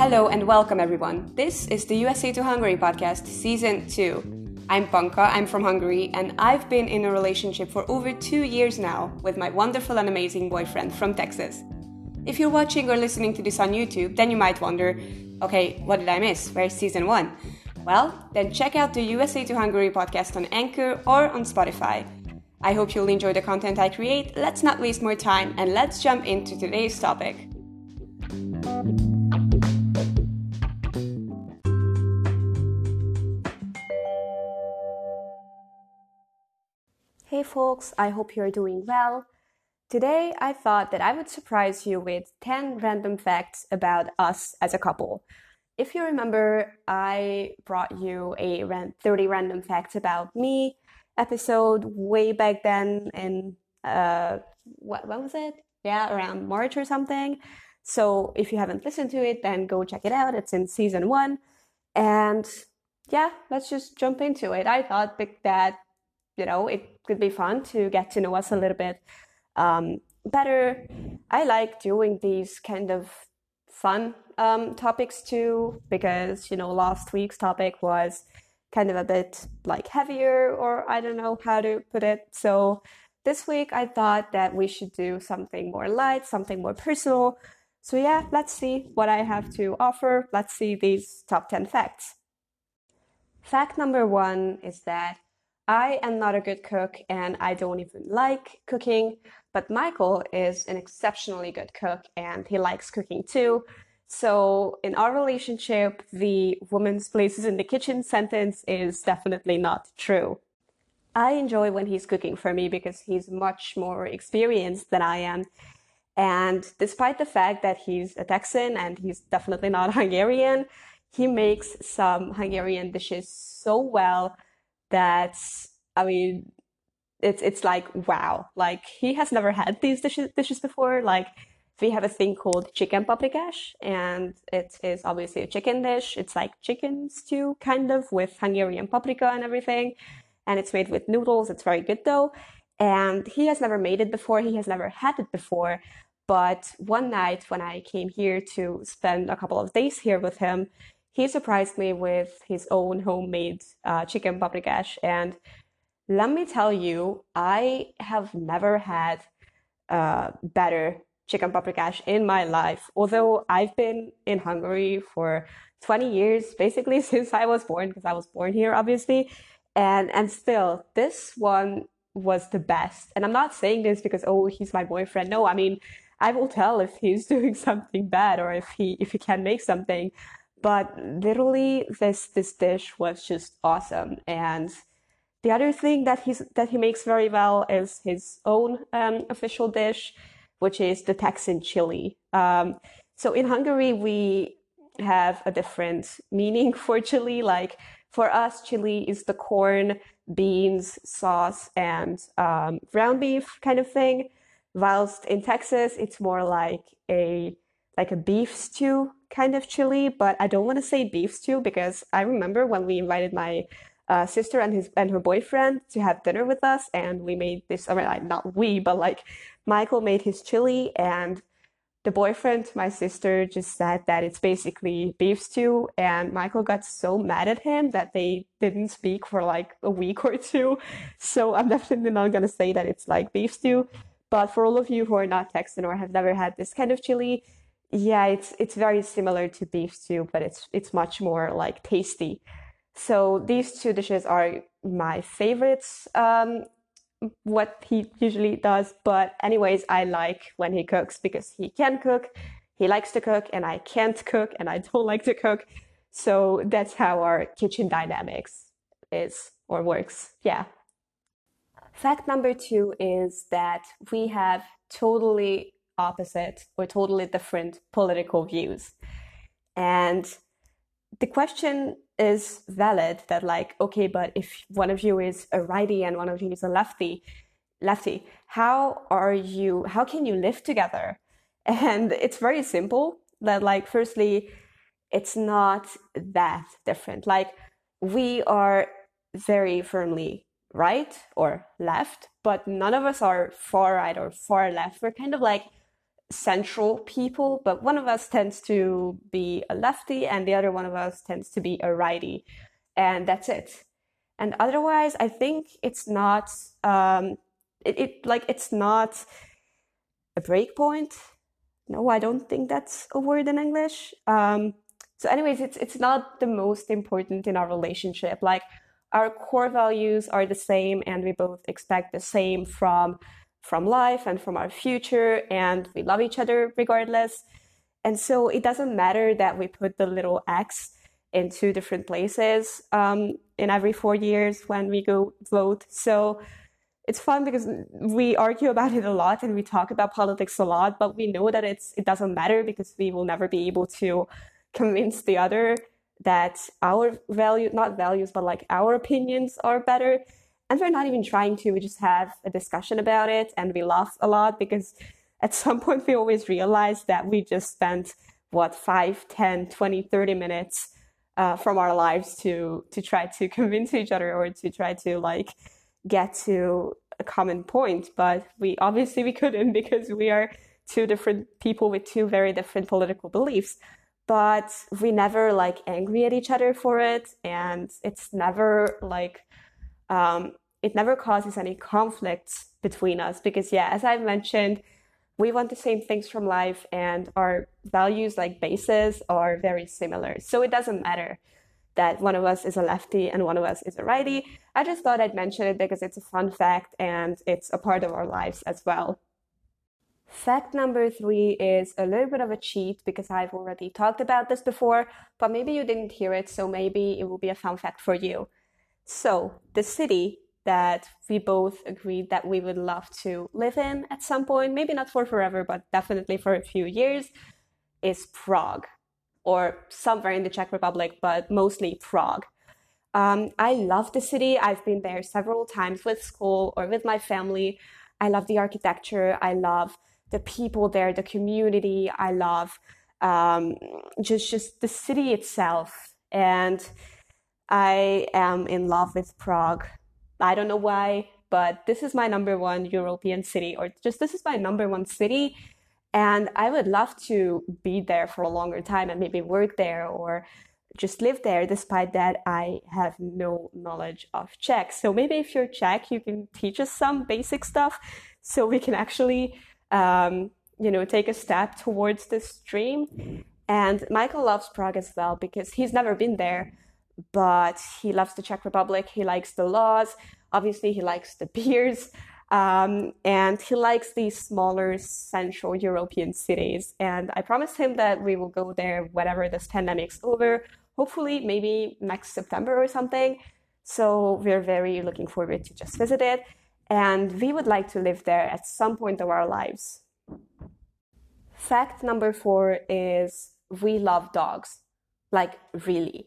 Hello and welcome everyone. This is the USA to Hungary podcast, season 2. I'm Panka, I'm from Hungary, and I've been in a relationship for over two years now with my wonderful and amazing boyfriend from Texas. If you're watching or listening to this on YouTube, then you might wonder okay, what did I miss? Where's season 1? Well, then check out the USA to Hungary podcast on Anchor or on Spotify. I hope you'll enjoy the content I create. Let's not waste more time and let's jump into today's topic. Hey folks, I hope you're doing well. Today I thought that I would surprise you with 10 random facts about us as a couple. If you remember, I brought you a 30 random facts about me episode way back then in uh what what was it? Yeah, around March or something. So if you haven't listened to it, then go check it out. It's in season 1. And yeah, let's just jump into it. I thought that you know, it could be fun to get to know us a little bit um, better. I like doing these kind of fun um, topics too, because, you know, last week's topic was kind of a bit like heavier, or I don't know how to put it. So this week I thought that we should do something more light, something more personal. So yeah, let's see what I have to offer. Let's see these top 10 facts. Fact number one is that I am not a good cook and I don't even like cooking, but Michael is an exceptionally good cook and he likes cooking too. So in our relationship, the woman's places in the kitchen sentence is definitely not true. I enjoy when he's cooking for me because he's much more experienced than I am. And despite the fact that he's a Texan and he's definitely not Hungarian, he makes some Hungarian dishes so well that's I mean it's it's like wow. Like he has never had these dishes dishes before. Like we have a thing called chicken paprikás and it is obviously a chicken dish. It's like chicken stew kind of with Hungarian paprika and everything. And it's made with noodles. It's very good though. And he has never made it before. He has never had it before. But one night when I came here to spend a couple of days here with him he surprised me with his own homemade uh, chicken paprikash. And let me tell you, I have never had uh, better chicken paprikash in my life. Although I've been in Hungary for 20 years, basically since I was born, because I was born here, obviously. And, and still, this one was the best. And I'm not saying this because, oh, he's my boyfriend. No, I mean, I will tell if he's doing something bad or if he, if he can make something but literally this this dish was just awesome. And the other thing that he's that he makes very well is his own um, official dish which is the texan chili. Um, so in hungary we have a different meaning for chili. Like for us chili is the corn beans sauce and um, ground beef kind of thing. Whilst in texas it's more like a like a beef stew kind of chili, but I don't want to say beef stew because I remember when we invited my uh, sister and his and her boyfriend to have dinner with us, and we made this. I mean, like, not we, but like Michael made his chili, and the boyfriend, my sister, just said that it's basically beef stew, and Michael got so mad at him that they didn't speak for like a week or two. So I'm definitely not gonna say that it's like beef stew. But for all of you who are not Texan or have never had this kind of chili, yeah, it's it's very similar to beef stew, but it's it's much more like tasty. So these two dishes are my favorites. Um, what he usually does, but anyways, I like when he cooks because he can cook, he likes to cook, and I can't cook, and I don't like to cook. So that's how our kitchen dynamics is or works. Yeah. Fact number two is that we have totally opposite or totally different political views. And the question is valid that like, okay, but if one of you is a righty and one of you is a lefty, lefty, how are you, how can you live together? And it's very simple that like, firstly, it's not that different. Like we are very firmly right or left, but none of us are far right or far left. We're kind of like central people, but one of us tends to be a lefty and the other one of us tends to be a righty. And that's it. And otherwise, I think it's not, um, it, it like, it's not a breakpoint. No, I don't think that's a word in English. Um, so anyways, it's, it's not the most important in our relationship. Like our core values are the same and we both expect the same from from life and from our future and we love each other regardless. And so it doesn't matter that we put the little x in two different places um, in every four years when we go vote. So it's fun because we argue about it a lot and we talk about politics a lot but we know that it's it doesn't matter because we will never be able to convince the other that our value not values but like our opinions are better and we're not even trying to we just have a discussion about it and we laugh a lot because at some point we always realize that we just spent what 5 10 20 30 minutes uh, from our lives to to try to convince each other or to try to like get to a common point. But we obviously we couldn't because we are two different people with two very different political beliefs. But we never like angry at each other for it and it's never like um, it never causes any conflicts between us because yeah as i mentioned we want the same things from life and our values like bases are very similar. So it doesn't matter that one of us is a lefty and one of us is a righty. I just thought i'd mention it because it's a fun fact and it's a part of our lives as well. Fact number three is a little bit of a cheat because I've already talked about this before, but maybe you didn't hear it, so maybe it will be a fun fact for you. So, the city that we both agreed that we would love to live in at some point, maybe not for forever, but definitely for a few years, is Prague or somewhere in the Czech Republic, but mostly Prague. Um, I love the city. I've been there several times with school or with my family. I love the architecture. I love the people there, the community. I love um, just just the city itself, and I am in love with Prague. I don't know why, but this is my number one European city, or just this is my number one city. And I would love to be there for a longer time and maybe work there or just live there. Despite that, I have no knowledge of Czech. So maybe if you're Czech, you can teach us some basic stuff so we can actually, um, you know, take a step towards this dream. And Michael loves Prague as well because he's never been there but he loves the Czech Republic. He likes the laws. Obviously, he likes the beers. Um, and he likes these smaller Central European cities. And I promised him that we will go there whenever this pandemic's over, hopefully, maybe next September or something. So we're very looking forward to just visit it. And we would like to live there at some point of our lives. Fact number four is we love dogs. Like, really.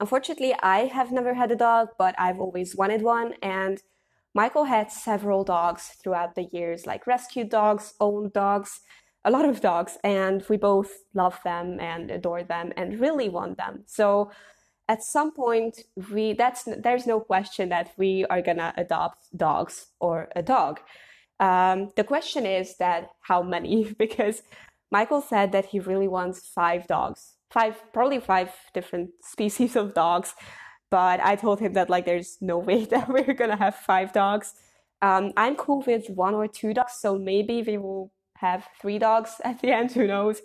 Unfortunately, I have never had a dog, but I've always wanted one. And Michael had several dogs throughout the years, like rescued dogs, owned dogs, a lot of dogs. And we both love them and adore them and really want them. So at some point, we that's there's no question that we are gonna adopt dogs or a dog. Um, the question is that how many? because Michael said that he really wants five dogs five, probably five different species of dogs. But I told him that like there's no way that we're gonna have five dogs. Um, I'm cool with one or two dogs, so maybe we will have three dogs at the end. Who knows?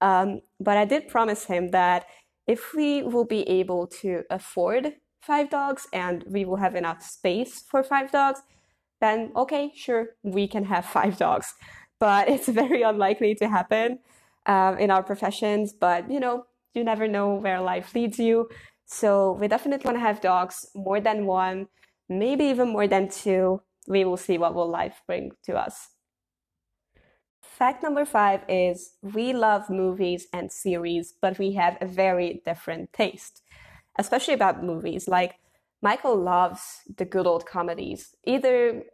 Um, but I did promise him that if we will be able to afford five dogs and we will have enough space for five dogs, then okay, sure, we can have five dogs. But it's very unlikely to happen um, in our professions. But you know, you never know where life leads you. So we definitely want to have dogs, more than one, maybe even more than two. We will see what will life bring to us. Fact number five is we love movies and series, but we have a very different taste, especially about movies. Like Michael loves the good old comedies, either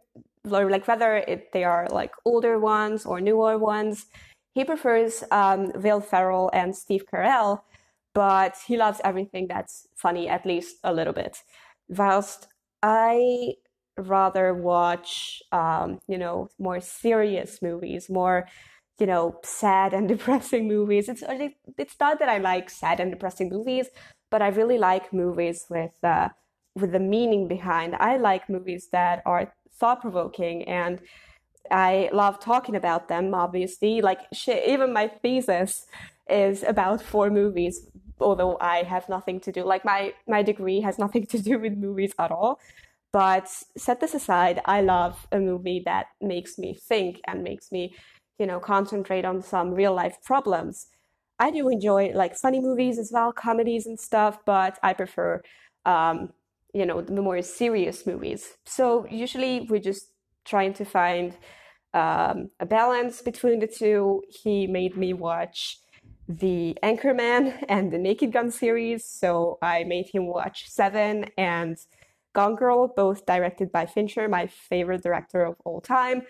like whether it, they are like older ones or newer ones. He prefers um, Will Ferrell and Steve Carell, but he loves everything that's funny, at least a little bit. Whilst I rather watch, um, you know, more serious movies, more you know, sad and depressing movies. It's it's not that I like sad and depressing movies, but I really like movies with uh, with the meaning behind. I like movies that are thought provoking and I love talking about them, obviously. Like, shit, even my thesis is about four movies, although I have nothing to do. Like, my, my degree has nothing to do with movies at all. But set this aside, I love a movie that makes me think and makes me, you know, concentrate on some real life problems. I do enjoy like funny movies as well, comedies and stuff, but I prefer, um, you know, the more serious movies. So usually we're just trying to find um, a balance between the two. He made me watch the Anchorman and the Naked Gun series, so I made him watch Seven and Gone Girl, both directed by Fincher, my favorite director of all time.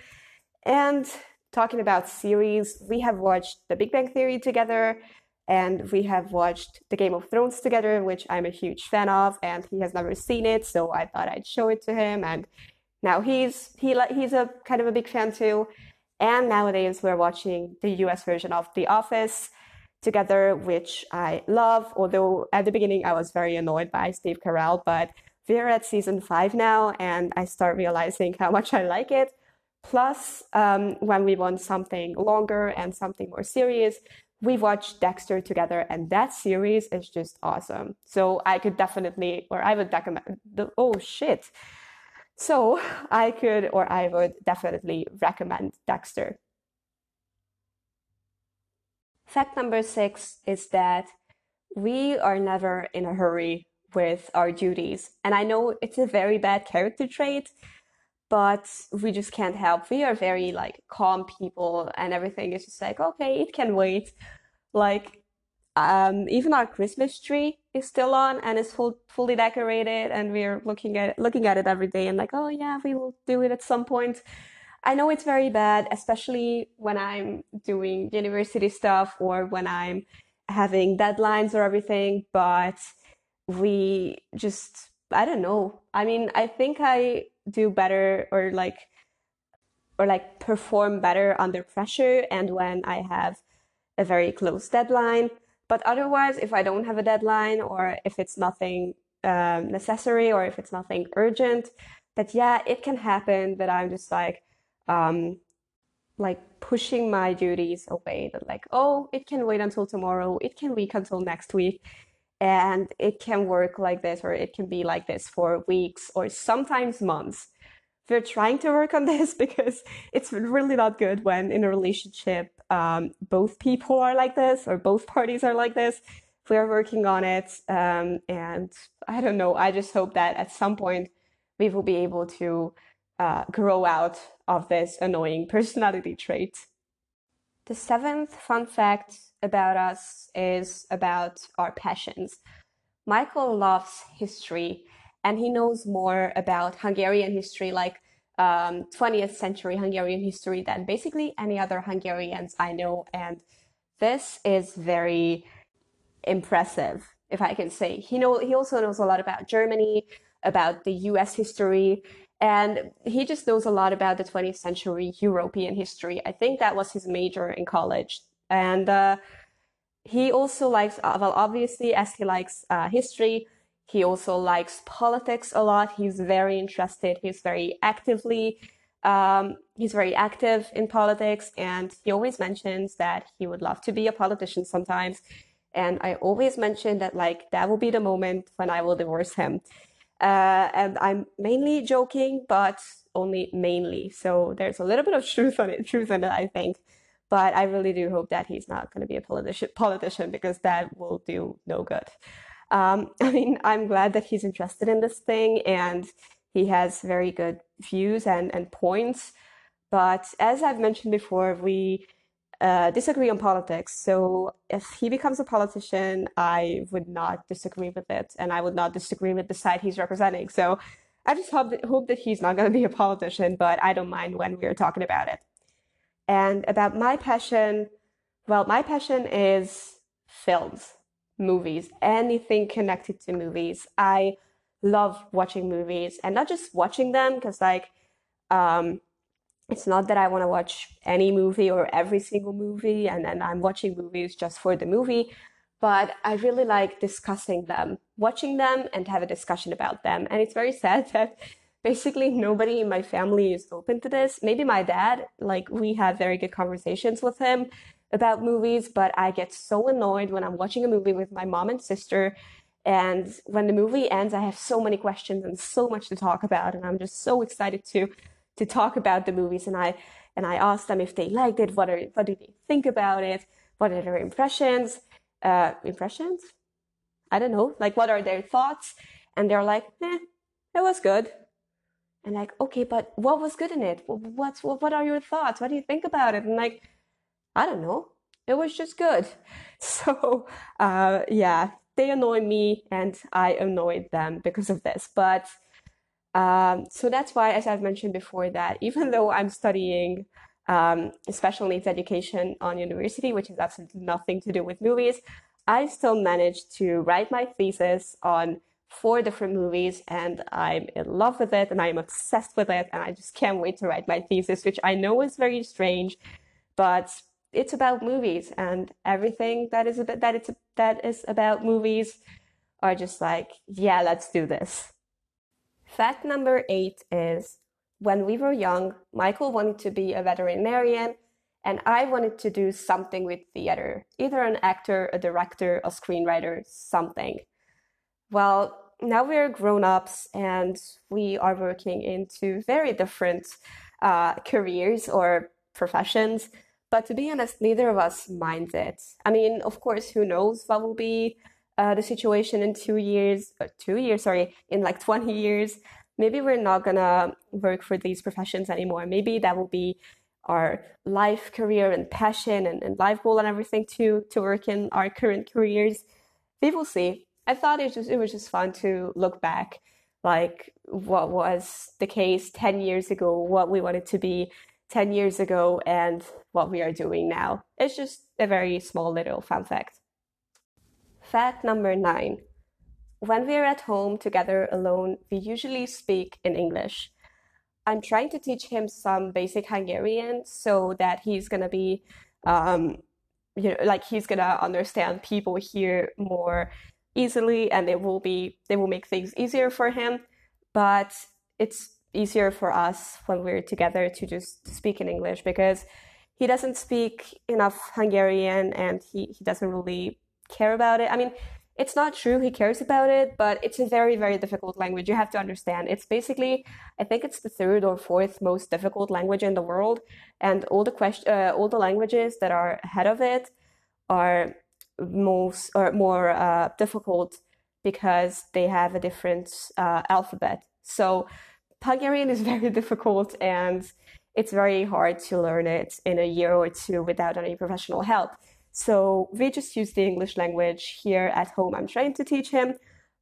And talking about series, we have watched The Big Bang Theory together, and we have watched The Game of Thrones together, which I'm a huge fan of, and he has never seen it, so I thought I'd show it to him, and now he's he he's a kind of a big fan too, and nowadays we're watching the U.S. version of The Office together, which I love. Although at the beginning I was very annoyed by Steve Carell, but we're at season five now, and I start realizing how much I like it. Plus, um, when we want something longer and something more serious, we watched Dexter together, and that series is just awesome. So I could definitely, or I would recommend. The, oh shit! So I could or I would definitely recommend Dexter. Fact number six is that we are never in a hurry with our duties. And I know it's a very bad character trait, but we just can't help. We are very like calm people and everything is just like, okay, it can wait. Like um, even our Christmas tree is still on and is full, fully decorated, and we're looking at looking at it every day and like, oh yeah, we will do it at some point. I know it's very bad, especially when I'm doing university stuff or when I'm having deadlines or everything, but we just, I don't know. I mean, I think I do better or like, or like perform better under pressure and when I have a very close deadline. But otherwise, if I don't have a deadline or if it's nothing um, necessary or if it's nothing urgent, that yeah, it can happen that I'm just like, um, like pushing my duties away. That like, oh, it can wait until tomorrow. It can wait until next week, and it can work like this or it can be like this for weeks or sometimes months we're trying to work on this because it's really not good when in a relationship um, both people are like this or both parties are like this. We're working on it, um, and I don't know. I just hope that at some point we will be able to uh, grow out of this annoying personality trait. The seventh fun fact about us is about our passions. Michael loves history and he knows more about Hungarian history, like um, 20th century Hungarian history, than basically any other Hungarians I know. And this is very impressive, if I can say. He know he also knows a lot about Germany, about the U.S. history, and he just knows a lot about the 20th century European history. I think that was his major in college, and uh, he also likes well, obviously, as he likes uh, history he also likes politics a lot. He's very interested. He's very actively, um, he's very active in politics, and he always mentions that he would love to be a politician sometimes. And I always mention that like that will be the moment when I will divorce him. Uh, and I'm mainly joking, but only mainly. So there's a little bit of truth on it, truth in it, I think. But I really do hope that he's not going to be a politician, politician because that will do no good. Um, I mean, I'm glad that he's interested in this thing and he has very good views and, and points. But as I've mentioned before, we uh, disagree on politics. So if he becomes a politician, I would not disagree with it, and I would not disagree with the side he's representing. So I just hope that, hope that he's not going to be a politician, but I don't mind when we're talking about it. And about my passion, well, my passion is films movies, anything connected to movies. I love watching movies and not just watching them because like um it's not that I want to watch any movie or every single movie and then I'm watching movies just for the movie, but I really like discussing them, watching them and have a discussion about them. And it's very sad that basically nobody in my family is open to this. Maybe my dad, like we have very good conversations with him about movies, but I get so annoyed when I'm watching a movie with my mom and sister. And when the movie ends, I have so many questions and so much to talk about. And I'm just so excited to to talk about the movies and I and I asked them if they liked it, what are what do they think about it, what are their impressions, uh, impressions? I don't know, like what are their thoughts? And they're like, eh, it was good. And like, okay, but what was good in it? What's what, what are your thoughts? What do you think about it? And like, I don't know. It was just good. So uh, yeah, they annoy me and I annoyed them because of this. But um, so that's why, as I've mentioned before, that even though I'm studying um, special needs education on university, which has absolutely nothing to do with movies, I still managed to write my thesis on four different movies and I'm in love with it and I'm obsessed with it and I just can't wait to write my thesis, which I know is very strange, but it's about movies and everything that is about, that it's that is about movies are just like, yeah, let's do this. Fact number eight is when we were young, Michael wanted to be a veterinarian, and I wanted to do something with theater, either an actor, a director, a screenwriter, something. Well, now we're grown ups and we are working into very different uh, careers or professions. But to be honest, neither of us minds it. I mean, of course, who knows what will be uh, the situation in two years, uh, two years, sorry, in like 20 years, maybe we're not gonna work for these professions anymore. Maybe that will be our life career and passion and, and life goal and everything to to work in our current careers. We will see. I thought it just it was just fun to look back, like what was the case ten years ago, what we wanted to be ten years ago, and what we are doing now. It's just a very small little fun fact. Fact number nine. When we're at home together alone, we usually speak in English. I'm trying to teach him some basic Hungarian so that he's gonna be, um, you know, like he's gonna understand people here more easily, and it will be it will make things easier for him. But it's easier for us when we're together to just speak in English because he doesn't speak enough Hungarian and he, he doesn't really care about it. I mean, it's not true he cares about it, but it's a very, very difficult language. You have to understand. It's basically, I think it's the third or fourth most difficult language in the world, and all the question, uh, all the languages that are ahead of it are most or more uh, difficult because they have a different uh, alphabet. So Hungarian is very difficult, and it's very hard to learn it in a year or two without any professional help. So we just use the English language here at home. I'm trying to teach him,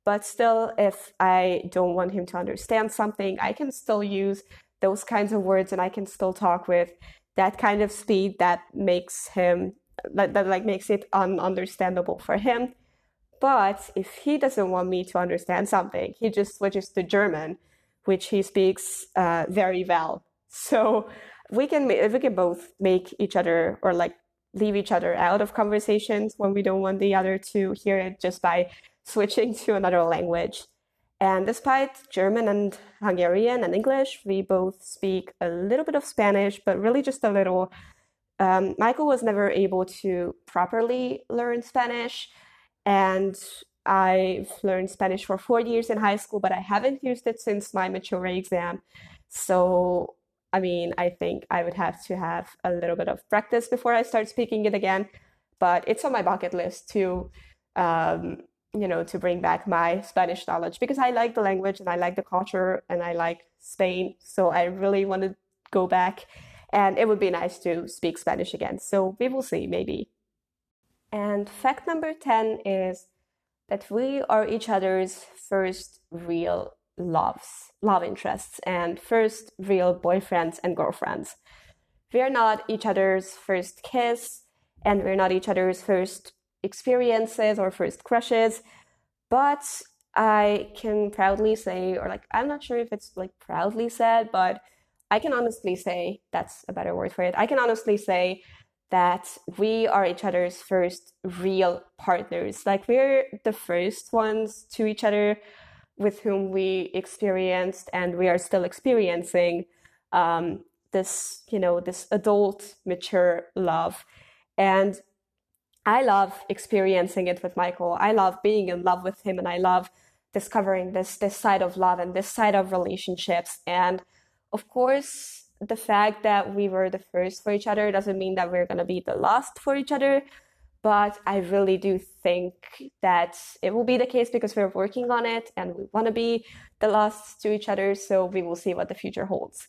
but still, if I don't want him to understand something, I can still use those kinds of words and I can still talk with that kind of speed that makes him that, that like makes it ununderstandable for him. But if he doesn't want me to understand something, he just switches to German, which he speaks uh, very well. So we can we can both make each other or like leave each other out of conversations when we don't want the other to hear it just by switching to another language. And despite German and Hungarian and English, we both speak a little bit of Spanish, but really just a little. Um, Michael was never able to properly learn Spanish, and I've learned Spanish for four years in high school, but I haven't used it since my maturity exam. So I mean, I think I would have to have a little bit of practice before I start speaking it again. But it's on my bucket list to, um, you know, to bring back my Spanish knowledge because I like the language and I like the culture and I like Spain. So I really want to go back, and it would be nice to speak Spanish again. So we will see, maybe. And fact number 10 is that we are each other's first real loves, love interests, and first real boyfriends and girlfriends. We're not each other's first kiss, and we're not each other's first experiences or first crushes, but I can proudly say, or like, I'm not sure if it's like proudly said, but I can honestly say that's a better word for it. I can honestly say that we are each other's first real partners. Like we're the first ones to each other with whom we experienced and we are still experiencing um, this, you know, this adult, mature love. And I love experiencing it with Michael. I love being in love with him and I love discovering this this side of love and this side of relationships. And of course, the fact that we were the first for each other doesn't mean that we're going to be the last for each other. But I really do think that it will be the case because we're working on it and we want to be the last to each other. So we will see what the future holds.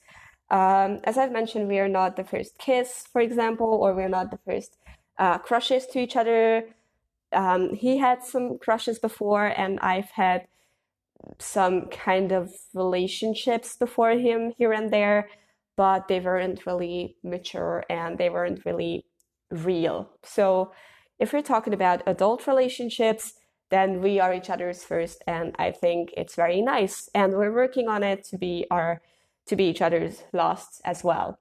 Um, as I've mentioned, we are not the first kiss, for example, or we're not the first uh, crushes to each other. Um, he had some crushes before, and I've had some kind of relationships before him here and there but they weren't really mature and they weren't really real. So if we're talking about adult relationships, then we are each other's first and I think it's very nice and we're working on it to be our to be each other's last as well.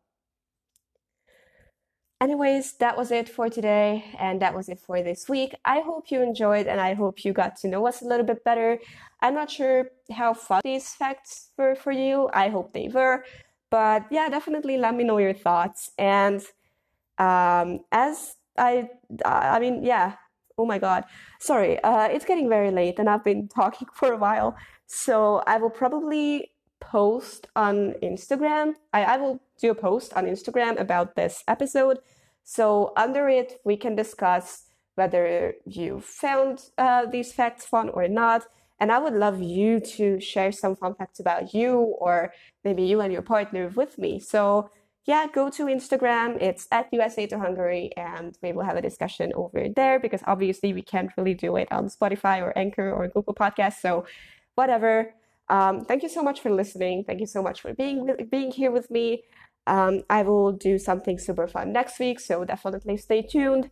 Anyways, that was it for today and that was it for this week. I hope you enjoyed and I hope you got to know us a little bit better. I'm not sure how fun these facts were for you. I hope they were. But yeah, definitely let me know your thoughts. And um, as I, I mean, yeah, oh my God. Sorry, uh, it's getting very late and I've been talking for a while. So I will probably post on Instagram. I, I will do a post on Instagram about this episode. So under it, we can discuss whether you found uh, these facts fun or not. And I would love you to share some fun facts about you or maybe you and your partner with me. So yeah, go to Instagram. It's at USA to Hungary and we will have a discussion over there because obviously we can't really do it on Spotify or Anchor or Google Podcasts. So whatever. Um, thank you so much for listening. Thank you so much for being being here with me. Um, I will do something super fun next week, so definitely stay tuned.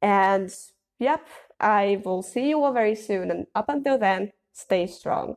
And yep, I will see you all very soon. And up until then, stay strong.